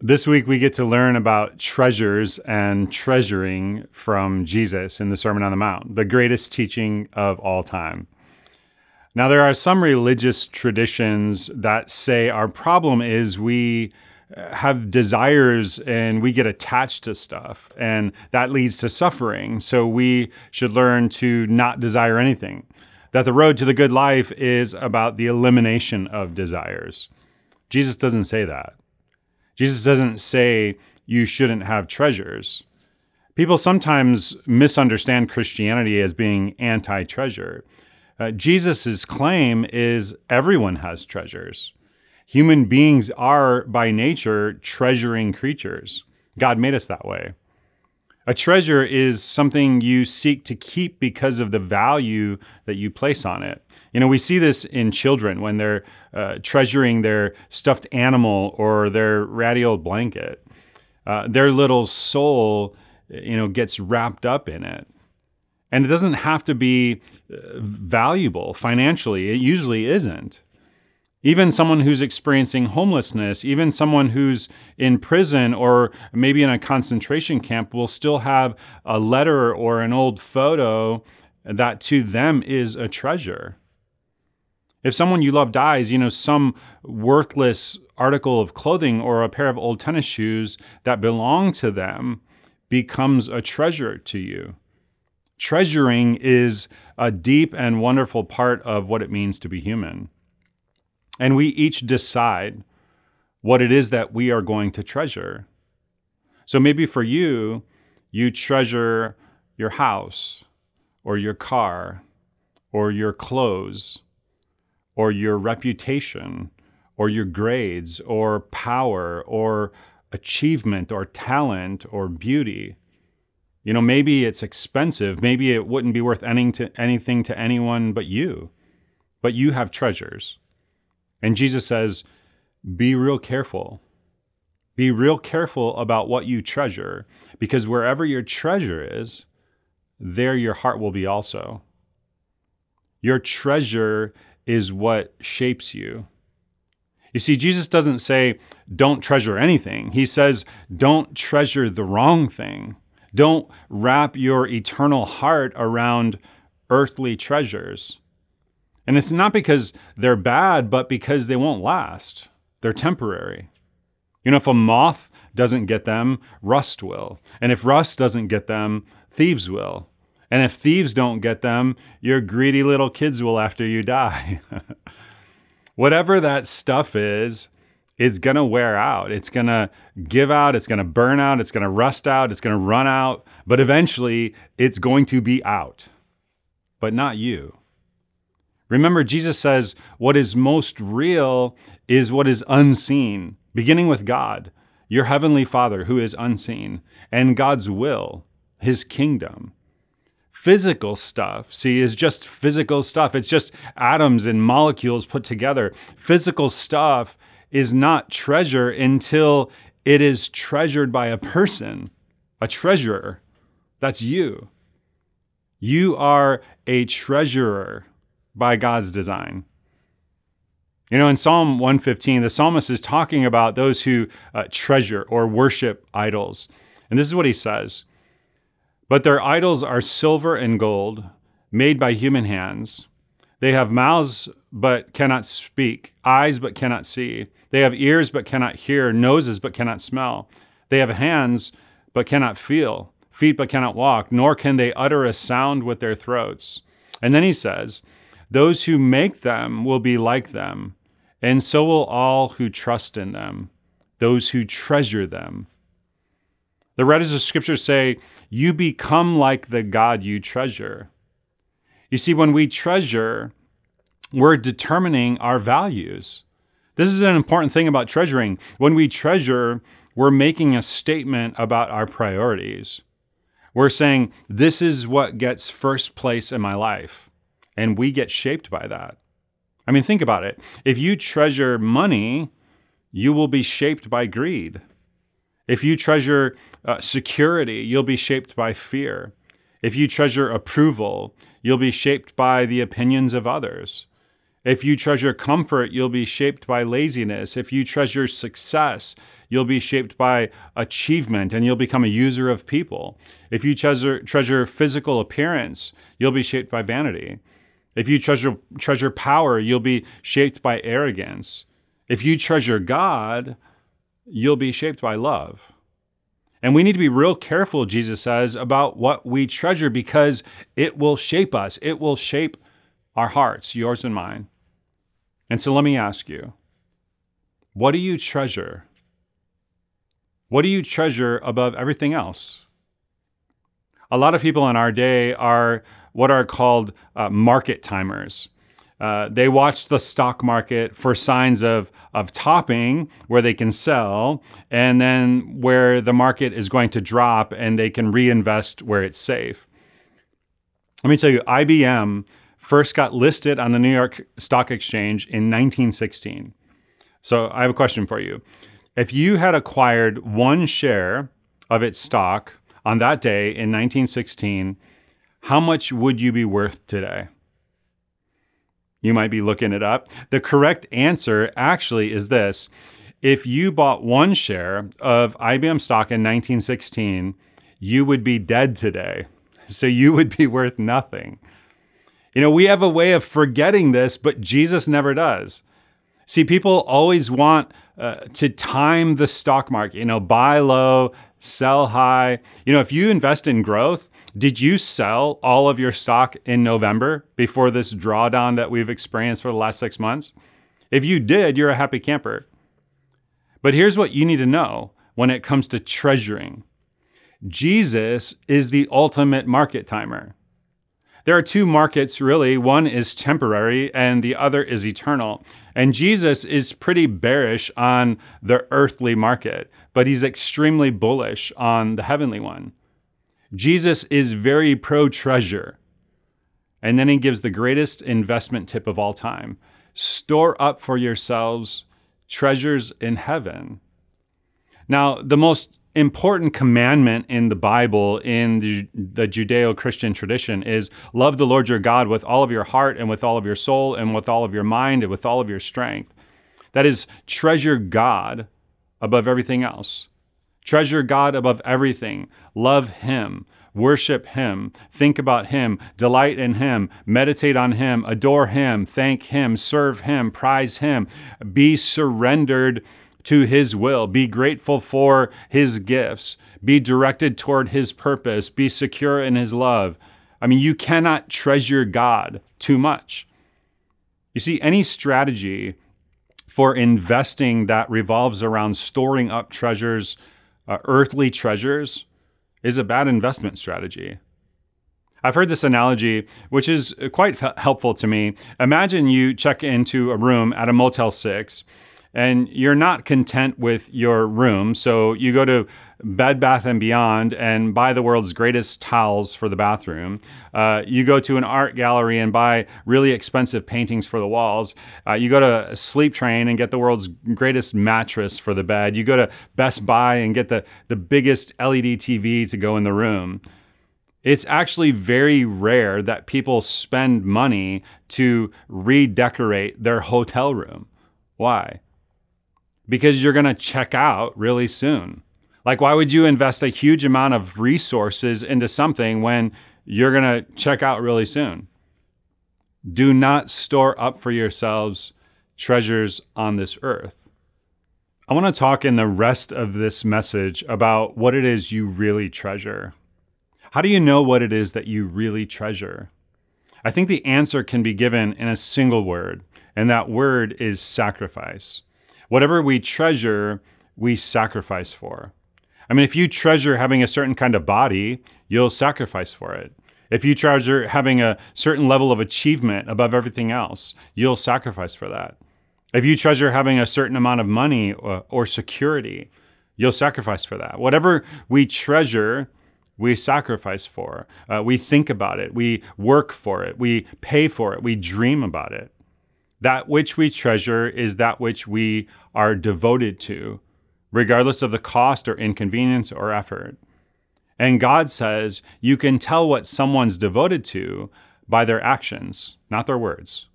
This week, we get to learn about treasures and treasuring from Jesus in the Sermon on the Mount, the greatest teaching of all time. Now, there are some religious traditions that say our problem is we have desires and we get attached to stuff, and that leads to suffering. So we should learn to not desire anything. That the road to the good life is about the elimination of desires. Jesus doesn't say that. Jesus doesn't say you shouldn't have treasures. People sometimes misunderstand Christianity as being anti treasure. Uh, Jesus' claim is everyone has treasures. Human beings are, by nature, treasuring creatures. God made us that way. A treasure is something you seek to keep because of the value that you place on it. You know, we see this in children when they're uh, treasuring their stuffed animal or their ratty old blanket. Uh, their little soul, you know, gets wrapped up in it. And it doesn't have to be uh, valuable financially, it usually isn't. Even someone who's experiencing homelessness, even someone who's in prison or maybe in a concentration camp will still have a letter or an old photo that to them is a treasure. If someone you love dies, you know, some worthless article of clothing or a pair of old tennis shoes that belong to them becomes a treasure to you. Treasuring is a deep and wonderful part of what it means to be human. And we each decide what it is that we are going to treasure. So maybe for you, you treasure your house or your car or your clothes or your reputation or your grades or power or achievement or talent or beauty. You know, maybe it's expensive. Maybe it wouldn't be worth anything to, anyone but you. But you have treasures. And Jesus says, be real careful. Be real careful about what you treasure, because wherever your treasure is, there your heart will be also. Your treasure is what shapes you. You see, Jesus doesn't say, don't treasure anything. He says, don't treasure the wrong thing. Don't wrap your eternal heart around earthly treasures. And it's not because they're bad, but because they won't last. They're temporary. You know, if a moth doesn't get them, rust will. And if rust doesn't get them, thieves will. And if thieves don't get them, your greedy little kids will after you die. Whatever that stuff is, is going to wear out. It's going to give out. It's going to burn out. It's going to rust out. It's going to run out. But eventually, it's going to be out. But not you. Remember, Jesus says what is most real is what is unseen, beginning with God, your heavenly Father who is unseen, and God's will, his kingdom. Physical stuff, see, is just physical stuff. It's just atoms and molecules put together. Physical stuff is not treasure until it is treasured by a person, a treasurer. That's you. You are a treasurer by God's design. You know, in Psalm 115, the psalmist is talking about those who uh, treasure or worship idols. And this is what he says But their idols are silver and gold, made by human hands. They have mouths but cannot speak, eyes but cannot see. They have ears but cannot hear, noses but cannot smell. They have hands but cannot feel, feet but cannot walk, nor can they utter a sound with their throats. And then he says, those who make them will be like them, and so will all who trust in them, those who treasure them. The writers of Scripture say, You become like the God you treasure. You see, when we treasure, we're determining our values. This is an important thing about treasuring. When we treasure, we're making a statement about our priorities. We're saying, this is what gets first place in my life. And we get shaped by that. I mean, think about it. If you treasure money, you will be shaped by greed. If you treasure uh, security, you'll be shaped by fear. If you treasure approval, you'll be shaped by the opinions of others. If you treasure comfort, you'll be shaped by laziness. If you treasure success, you'll be shaped by achievement and you'll become a user of people. If you treasure, treasure physical appearance, you'll be shaped by vanity. If you treasure, treasure power, you'll be shaped by arrogance. If you treasure God, you'll be shaped by love. And we need to be real careful, Jesus says, about what we treasure because it will shape us. It will shape our hearts, yours and mine. And so let me ask you what do you treasure? What do you treasure above everything else? A lot of people in our day are what are called uh, market timers. Uh, they watch the stock market for signs of, of topping where they can sell, and then where the market is going to drop and they can reinvest where it's safe. Let me tell you, IBM first got listed on the New York Stock Exchange in 1916. So I have a question for you. If you had acquired one share of its stock on that day in 1916, how much would you be worth today? You might be looking it up. The correct answer actually is this if you bought one share of IBM stock in 1916, you would be dead today. So you would be worth nothing. You know, we have a way of forgetting this, but Jesus never does. See, people always want uh, to time the stock market, you know, buy low, sell high. You know, if you invest in growth, did you sell all of your stock in November before this drawdown that we've experienced for the last six months? If you did, you're a happy camper. But here's what you need to know when it comes to treasuring Jesus is the ultimate market timer. There are two markets, really. One is temporary and the other is eternal. And Jesus is pretty bearish on the earthly market, but he's extremely bullish on the heavenly one. Jesus is very pro treasure. And then he gives the greatest investment tip of all time store up for yourselves treasures in heaven. Now, the most important commandment in the Bible, in the, the Judeo Christian tradition, is love the Lord your God with all of your heart and with all of your soul and with all of your mind and with all of your strength. That is, treasure God above everything else. Treasure God above everything. Love Him. Worship Him. Think about Him. Delight in Him. Meditate on Him. Adore Him. Thank Him. Serve Him. Prize Him. Be surrendered to His will. Be grateful for His gifts. Be directed toward His purpose. Be secure in His love. I mean, you cannot treasure God too much. You see, any strategy for investing that revolves around storing up treasures uh, earthly treasures is a bad investment strategy. I've heard this analogy, which is quite helpful to me. Imagine you check into a room at a Motel 6 and you're not content with your room. So you go to Bed Bath and Beyond and buy the world's greatest towels for the bathroom. Uh, you go to an art gallery and buy really expensive paintings for the walls. Uh, you go to Sleep Train and get the world's greatest mattress for the bed. You go to Best Buy and get the, the biggest LED TV to go in the room. It's actually very rare that people spend money to redecorate their hotel room. Why? Because you're going to check out really soon. Like, why would you invest a huge amount of resources into something when you're going to check out really soon? Do not store up for yourselves treasures on this earth. I want to talk in the rest of this message about what it is you really treasure. How do you know what it is that you really treasure? I think the answer can be given in a single word, and that word is sacrifice. Whatever we treasure, we sacrifice for. I mean, if you treasure having a certain kind of body, you'll sacrifice for it. If you treasure having a certain level of achievement above everything else, you'll sacrifice for that. If you treasure having a certain amount of money or, or security, you'll sacrifice for that. Whatever we treasure, we sacrifice for. Uh, we think about it. We work for it. We pay for it. We dream about it. That which we treasure is that which we are devoted to, regardless of the cost or inconvenience or effort. And God says you can tell what someone's devoted to by their actions, not their words.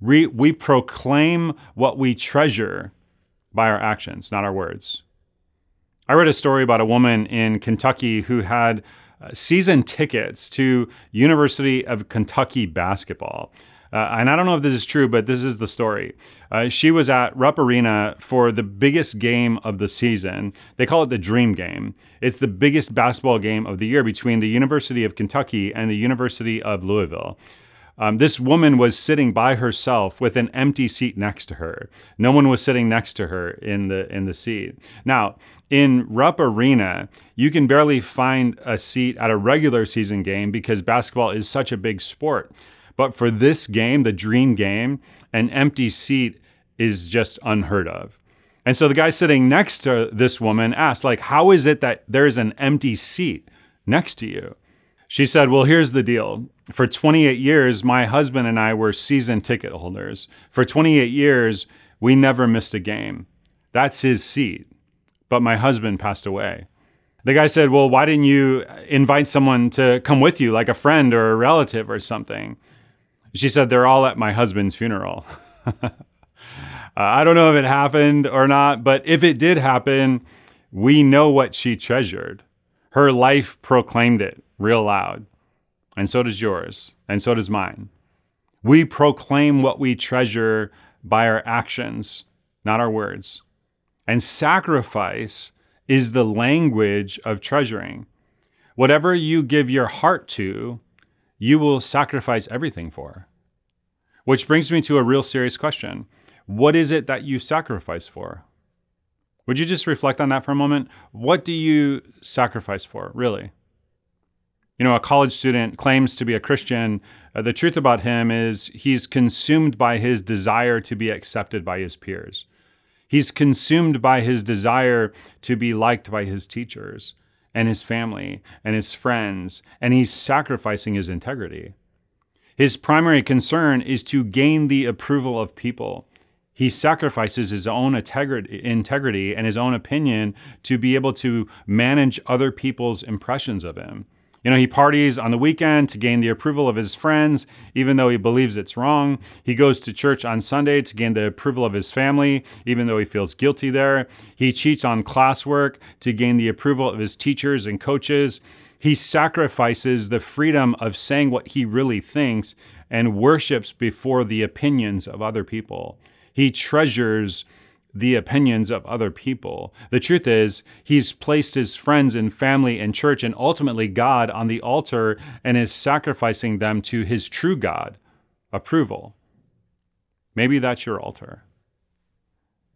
We, we proclaim what we treasure by our actions, not our words. I read a story about a woman in Kentucky who had uh, season tickets to University of Kentucky basketball. Uh, and I don't know if this is true, but this is the story. Uh, she was at Rupp Arena for the biggest game of the season. They call it the Dream Game. It's the biggest basketball game of the year between the University of Kentucky and the University of Louisville. Um, this woman was sitting by herself with an empty seat next to her. No one was sitting next to her in the in the seat. Now, in Rupp Arena, you can barely find a seat at a regular season game because basketball is such a big sport. But for this game, the dream game, an empty seat is just unheard of. And so the guy sitting next to this woman asked, like, how is it that there's an empty seat next to you? She said, Well, here's the deal. For 28 years, my husband and I were season ticket holders. For 28 years, we never missed a game. That's his seat. But my husband passed away. The guy said, Well, why didn't you invite someone to come with you, like a friend or a relative or something? She said, They're all at my husband's funeral. uh, I don't know if it happened or not, but if it did happen, we know what she treasured. Her life proclaimed it real loud. And so does yours, and so does mine. We proclaim what we treasure by our actions, not our words. And sacrifice is the language of treasuring. Whatever you give your heart to, you will sacrifice everything for. Which brings me to a real serious question What is it that you sacrifice for? Would you just reflect on that for a moment? What do you sacrifice for, really? You know, a college student claims to be a Christian. Uh, the truth about him is he's consumed by his desire to be accepted by his peers. He's consumed by his desire to be liked by his teachers and his family and his friends, and he's sacrificing his integrity. His primary concern is to gain the approval of people. He sacrifices his own integrity and his own opinion to be able to manage other people's impressions of him. You know, he parties on the weekend to gain the approval of his friends, even though he believes it's wrong. He goes to church on Sunday to gain the approval of his family, even though he feels guilty there. He cheats on classwork to gain the approval of his teachers and coaches. He sacrifices the freedom of saying what he really thinks and worships before the opinions of other people. He treasures the opinions of other people. The truth is, he's placed his friends and family and church and ultimately God on the altar and is sacrificing them to his true God, approval. Maybe that's your altar.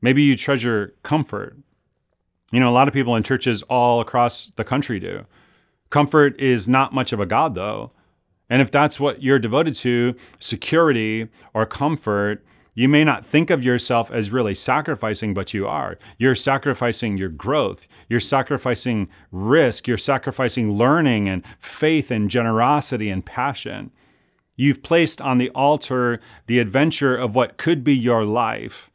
Maybe you treasure comfort. You know, a lot of people in churches all across the country do. Comfort is not much of a God, though. And if that's what you're devoted to, security or comfort, you may not think of yourself as really sacrificing, but you are. You're sacrificing your growth. You're sacrificing risk. You're sacrificing learning and faith and generosity and passion. You've placed on the altar the adventure of what could be your life,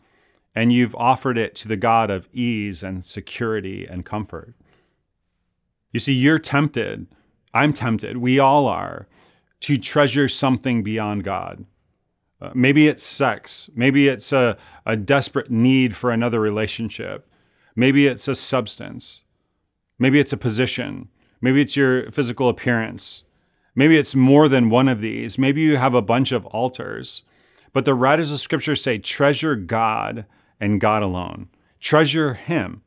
and you've offered it to the God of ease and security and comfort. You see, you're tempted. I'm tempted. We all are to treasure something beyond God. Maybe it's sex. Maybe it's a, a desperate need for another relationship. Maybe it's a substance. Maybe it's a position. Maybe it's your physical appearance. Maybe it's more than one of these. Maybe you have a bunch of altars. But the writers of Scripture say, treasure God and God alone. Treasure Him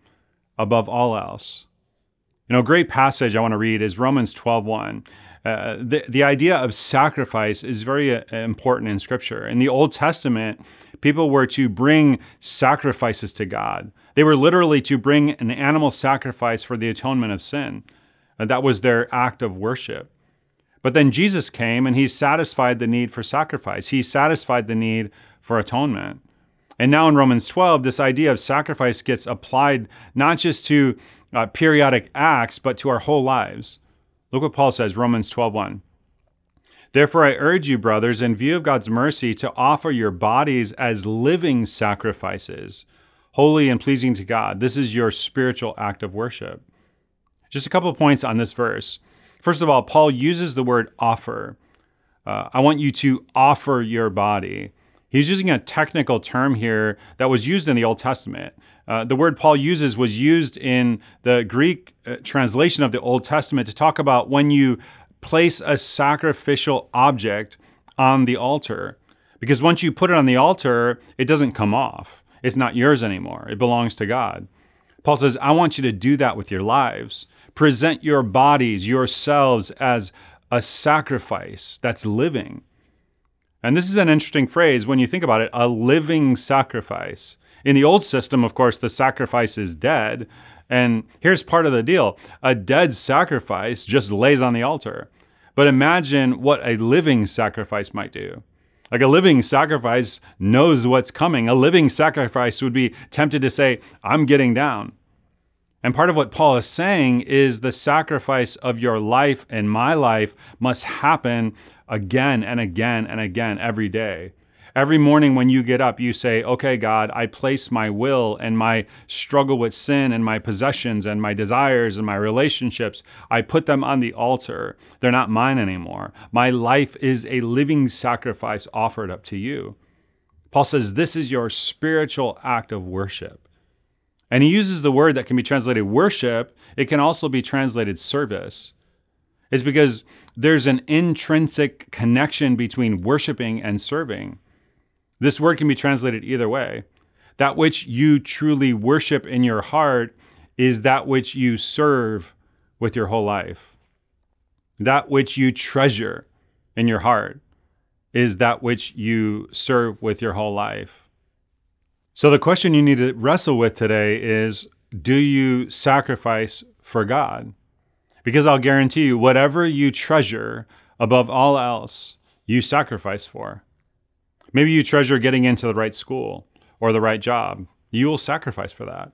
above all else. You know, a great passage I want to read is Romans 12 1. Uh, the, the idea of sacrifice is very uh, important in Scripture. In the Old Testament, people were to bring sacrifices to God. They were literally to bring an animal sacrifice for the atonement of sin. Uh, that was their act of worship. But then Jesus came and he satisfied the need for sacrifice. He satisfied the need for atonement. And now in Romans 12, this idea of sacrifice gets applied not just to uh, periodic acts, but to our whole lives. Look what Paul says, Romans 12:1. Therefore, I urge you, brothers, in view of God's mercy, to offer your bodies as living sacrifices, holy and pleasing to God. This is your spiritual act of worship. Just a couple of points on this verse. First of all, Paul uses the word offer. Uh, I want you to offer your body. He's using a technical term here that was used in the Old Testament. Uh, the word Paul uses was used in the Greek uh, translation of the Old Testament to talk about when you place a sacrificial object on the altar. Because once you put it on the altar, it doesn't come off. It's not yours anymore, it belongs to God. Paul says, I want you to do that with your lives. Present your bodies, yourselves, as a sacrifice that's living. And this is an interesting phrase when you think about it a living sacrifice. In the old system, of course, the sacrifice is dead. And here's part of the deal a dead sacrifice just lays on the altar. But imagine what a living sacrifice might do. Like a living sacrifice knows what's coming. A living sacrifice would be tempted to say, I'm getting down. And part of what Paul is saying is the sacrifice of your life and my life must happen again and again and again every day. Every morning when you get up, you say, Okay, God, I place my will and my struggle with sin and my possessions and my desires and my relationships, I put them on the altar. They're not mine anymore. My life is a living sacrifice offered up to you. Paul says, This is your spiritual act of worship. And he uses the word that can be translated worship, it can also be translated service. It's because there's an intrinsic connection between worshiping and serving. This word can be translated either way. That which you truly worship in your heart is that which you serve with your whole life. That which you treasure in your heart is that which you serve with your whole life. So, the question you need to wrestle with today is do you sacrifice for God? Because I'll guarantee you, whatever you treasure above all else, you sacrifice for. Maybe you treasure getting into the right school or the right job. You will sacrifice for that.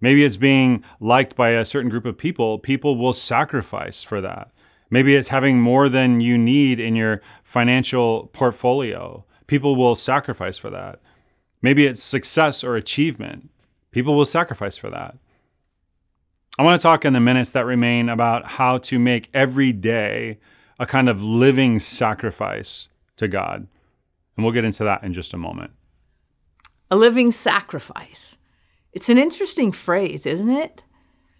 Maybe it's being liked by a certain group of people. People will sacrifice for that. Maybe it's having more than you need in your financial portfolio. People will sacrifice for that. Maybe it's success or achievement. People will sacrifice for that. I want to talk in the minutes that remain about how to make every day a kind of living sacrifice to God. And we'll get into that in just a moment. A living sacrifice. It's an interesting phrase, isn't it?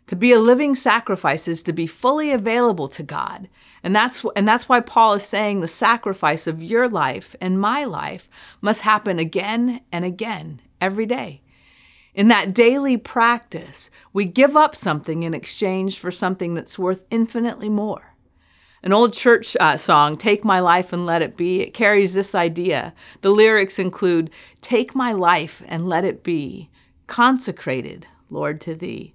To be a living sacrifice is to be fully available to God. And that's, and that's why Paul is saying the sacrifice of your life and my life must happen again and again every day. In that daily practice, we give up something in exchange for something that's worth infinitely more. An old church uh, song, Take My Life and Let It Be, it carries this idea. The lyrics include Take my life and let it be, consecrated, Lord, to Thee.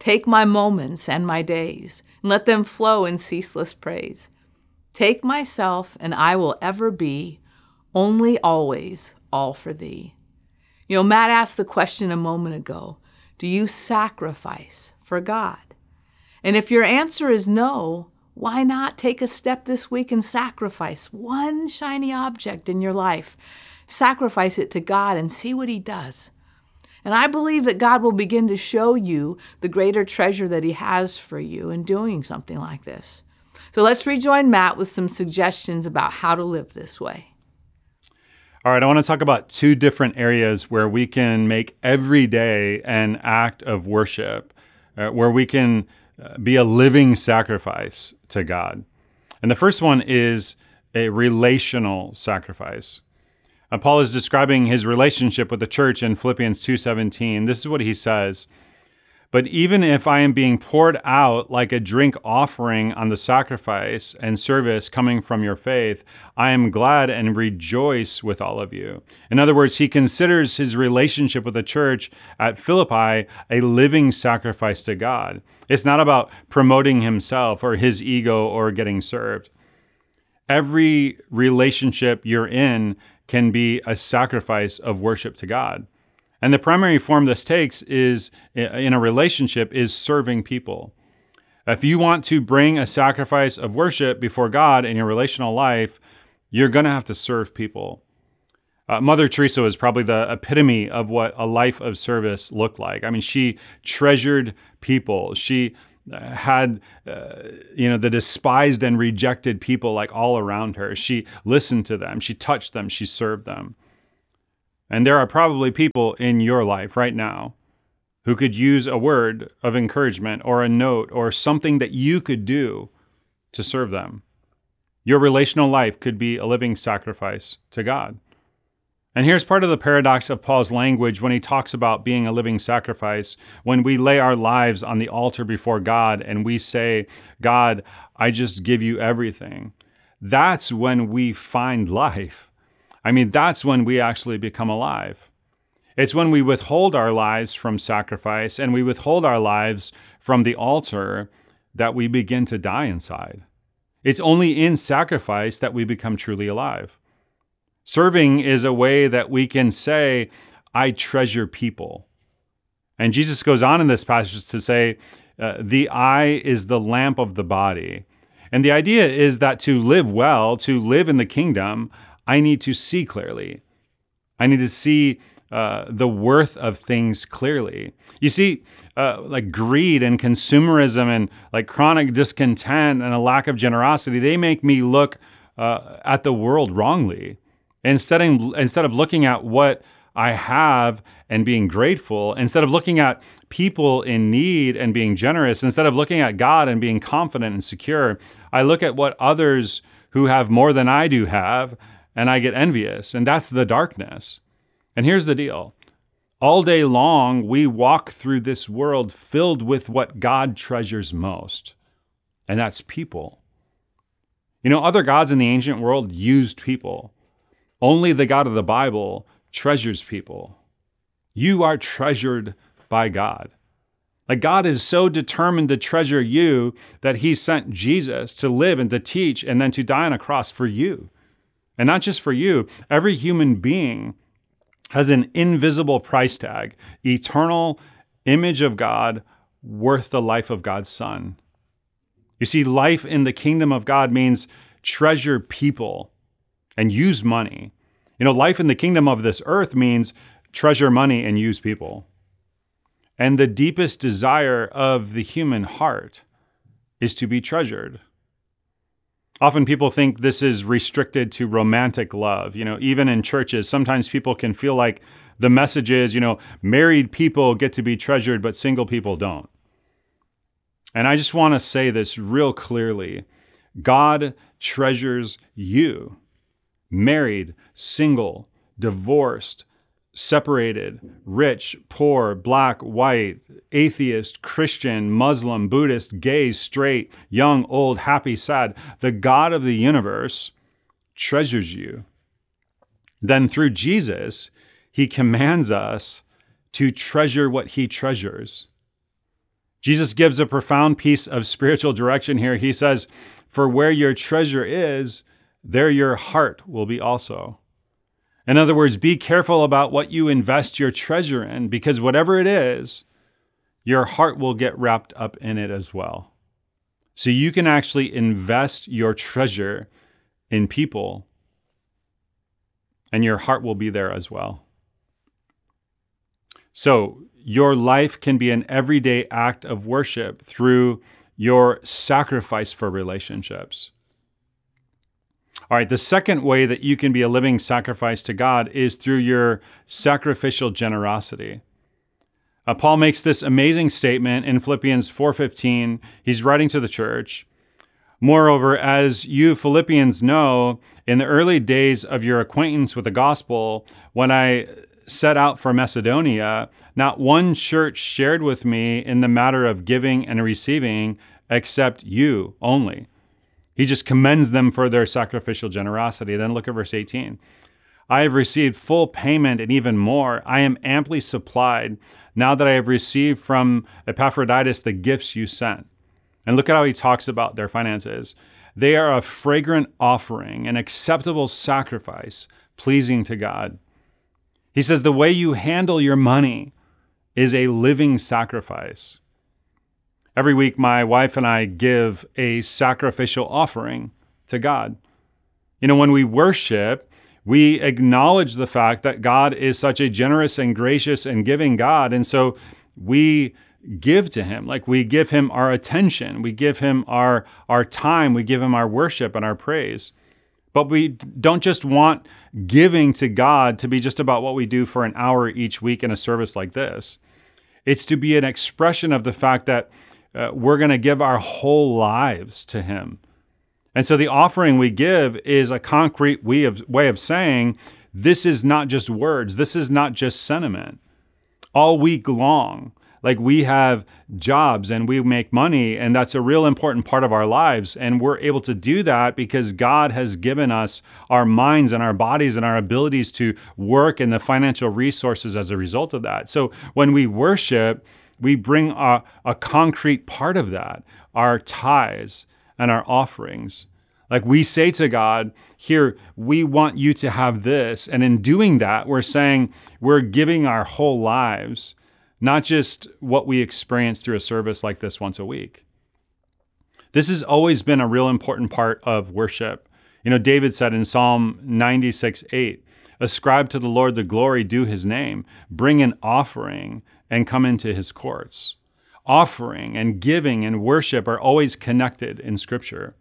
Take my moments and my days, and let them flow in ceaseless praise. Take myself, and I will ever be, only always, all for Thee. You know, Matt asked the question a moment ago Do you sacrifice for God? And if your answer is no, why not take a step this week and sacrifice one shiny object in your life? Sacrifice it to God and see what He does. And I believe that God will begin to show you the greater treasure that He has for you in doing something like this. So let's rejoin Matt with some suggestions about how to live this way. All right, I want to talk about two different areas where we can make every day an act of worship, uh, where we can be a living sacrifice to God. And the first one is a relational sacrifice. Uh, Paul is describing his relationship with the church in Philippians 2:17. This is what he says: but even if I am being poured out like a drink offering on the sacrifice and service coming from your faith, I am glad and rejoice with all of you. In other words, he considers his relationship with the church at Philippi a living sacrifice to God. It's not about promoting himself or his ego or getting served. Every relationship you're in can be a sacrifice of worship to God. And the primary form this takes is in a relationship is serving people. If you want to bring a sacrifice of worship before God in your relational life, you're going to have to serve people. Uh, Mother Teresa was probably the epitome of what a life of service looked like. I mean, she treasured people. She had, uh, you know, the despised and rejected people like all around her. She listened to them. She touched them. She served them. And there are probably people in your life right now who could use a word of encouragement or a note or something that you could do to serve them. Your relational life could be a living sacrifice to God. And here's part of the paradox of Paul's language when he talks about being a living sacrifice. When we lay our lives on the altar before God and we say, God, I just give you everything, that's when we find life. I mean, that's when we actually become alive. It's when we withhold our lives from sacrifice and we withhold our lives from the altar that we begin to die inside. It's only in sacrifice that we become truly alive. Serving is a way that we can say, I treasure people. And Jesus goes on in this passage to say, uh, the eye is the lamp of the body. And the idea is that to live well, to live in the kingdom, I need to see clearly. I need to see uh, the worth of things clearly. You see, uh, like greed and consumerism and like chronic discontent and a lack of generosity, they make me look uh, at the world wrongly. Instead of, instead of looking at what I have and being grateful, instead of looking at people in need and being generous, instead of looking at God and being confident and secure, I look at what others who have more than I do have and I get envious. And that's the darkness. And here's the deal all day long, we walk through this world filled with what God treasures most, and that's people. You know, other gods in the ancient world used people. Only the God of the Bible treasures people. You are treasured by God. Like God is so determined to treasure you that he sent Jesus to live and to teach and then to die on a cross for you. And not just for you, every human being has an invisible price tag, eternal image of God worth the life of God's Son. You see, life in the kingdom of God means treasure people and use money. You know, life in the kingdom of this earth means treasure money and use people. And the deepest desire of the human heart is to be treasured. Often people think this is restricted to romantic love. You know, even in churches, sometimes people can feel like the message is, you know, married people get to be treasured, but single people don't. And I just want to say this real clearly God treasures you, married, single, divorced, separated, rich, poor, black, white, atheist, Christian, Muslim, Buddhist, gay, straight, young, old, happy, sad. The God of the universe treasures you. Then through Jesus, he commands us to treasure what he treasures. Jesus gives a profound piece of spiritual direction here. He says, For where your treasure is, there your heart will be also. In other words, be careful about what you invest your treasure in because whatever it is, your heart will get wrapped up in it as well. So you can actually invest your treasure in people, and your heart will be there as well. So your life can be an everyday act of worship through your sacrifice for relationships. All right, the second way that you can be a living sacrifice to God is through your sacrificial generosity. Uh, Paul makes this amazing statement in Philippians 4:15. He's writing to the church. Moreover, as you Philippians know, in the early days of your acquaintance with the gospel, when I set out for Macedonia, not one church shared with me in the matter of giving and receiving except you only. He just commends them for their sacrificial generosity. Then look at verse 18. I have received full payment and even more. I am amply supplied now that I have received from Epaphroditus the gifts you sent. And look at how he talks about their finances. They are a fragrant offering, an acceptable sacrifice, pleasing to God. He says the way you handle your money is a living sacrifice. Every week, my wife and I give a sacrificial offering to God. You know, when we worship, we acknowledge the fact that God is such a generous and gracious and giving God. And so we give to him like we give him our attention we give him our our time we give him our worship and our praise but we don't just want giving to God to be just about what we do for an hour each week in a service like this. It's to be an expression of the fact that uh, we're going to give our whole lives to Him. And so the offering we give is a concrete way of, way of saying, this is not just words, this is not just sentiment. All week long, like we have jobs and we make money and that's a real important part of our lives and we're able to do that because God has given us our minds and our bodies and our abilities to work and the financial resources as a result of that. So when we worship, we bring a, a concrete part of that, our tithes and our offerings. Like we say to God, here, we want you to have this. And in doing that, we're saying we're giving our whole lives not just what we experience through a service like this once a week. This has always been a real important part of worship. You know, David said in Psalm 96 8, Ascribe to the Lord the glory due his name, bring an offering and come into his courts. Offering and giving and worship are always connected in Scripture.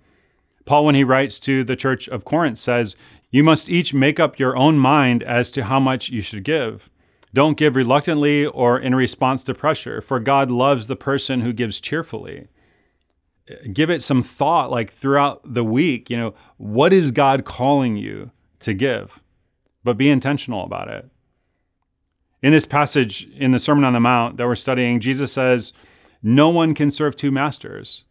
Paul, when he writes to the church of Corinth, says, You must each make up your own mind as to how much you should give. Don't give reluctantly or in response to pressure, for God loves the person who gives cheerfully. Give it some thought, like throughout the week, you know, what is God calling you to give? But be intentional about it. In this passage in the Sermon on the Mount that we're studying, Jesus says, No one can serve two masters.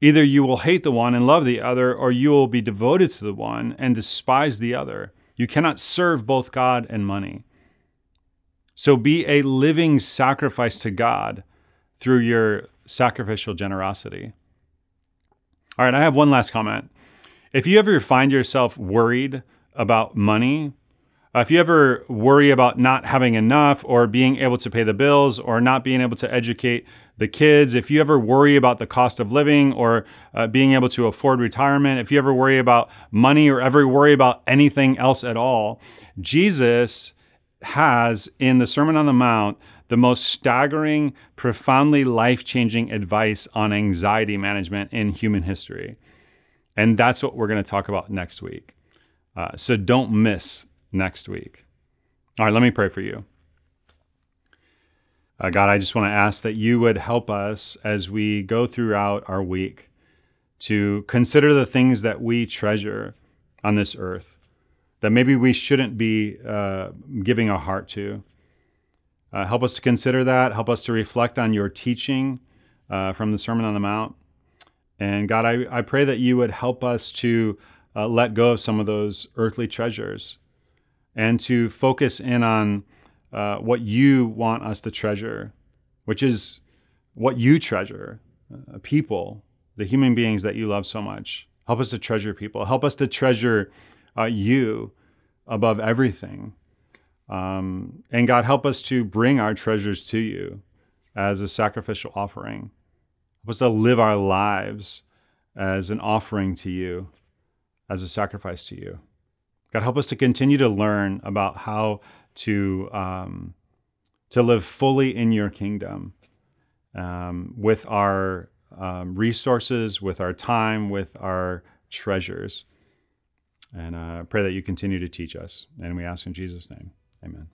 Either you will hate the one and love the other, or you will be devoted to the one and despise the other. You cannot serve both God and money. So be a living sacrifice to God through your sacrificial generosity. All right, I have one last comment. If you ever find yourself worried about money, uh, if you ever worry about not having enough or being able to pay the bills or not being able to educate the kids, if you ever worry about the cost of living or uh, being able to afford retirement, if you ever worry about money or ever worry about anything else at all, Jesus has in the Sermon on the Mount the most staggering, profoundly life changing advice on anxiety management in human history. And that's what we're going to talk about next week. Uh, so don't miss next week. All right, let me pray for you. Uh, God, I just want to ask that you would help us as we go throughout our week to consider the things that we treasure on this earth that maybe we shouldn't be uh, giving our heart to. Uh, help us to consider that. Help us to reflect on your teaching uh, from the Sermon on the Mount. And God, I, I pray that you would help us to uh, let go of some of those earthly treasures and to focus in on uh, what you want us to treasure, which is what you treasure uh, people, the human beings that you love so much. Help us to treasure people. Help us to treasure uh, you above everything. Um, and God, help us to bring our treasures to you as a sacrificial offering. Help us to live our lives as an offering to you, as a sacrifice to you. God, help us to continue to learn about how to um, to live fully in your kingdom um, with our um, resources, with our time, with our treasures. And uh, pray that you continue to teach us. And we ask in Jesus' name. Amen.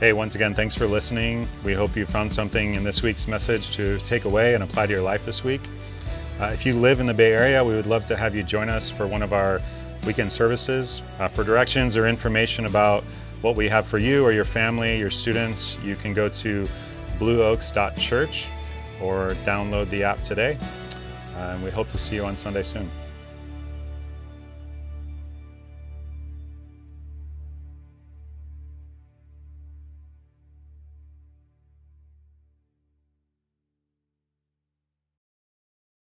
Hey, once again, thanks for listening. We hope you found something in this week's message to take away and apply to your life this week. Uh, if you live in the Bay Area, we would love to have you join us for one of our weekend services. Uh, for directions or information about what we have for you or your family, your students, you can go to blueoaks.church or download the app today. And we hope to see you on Sunday soon.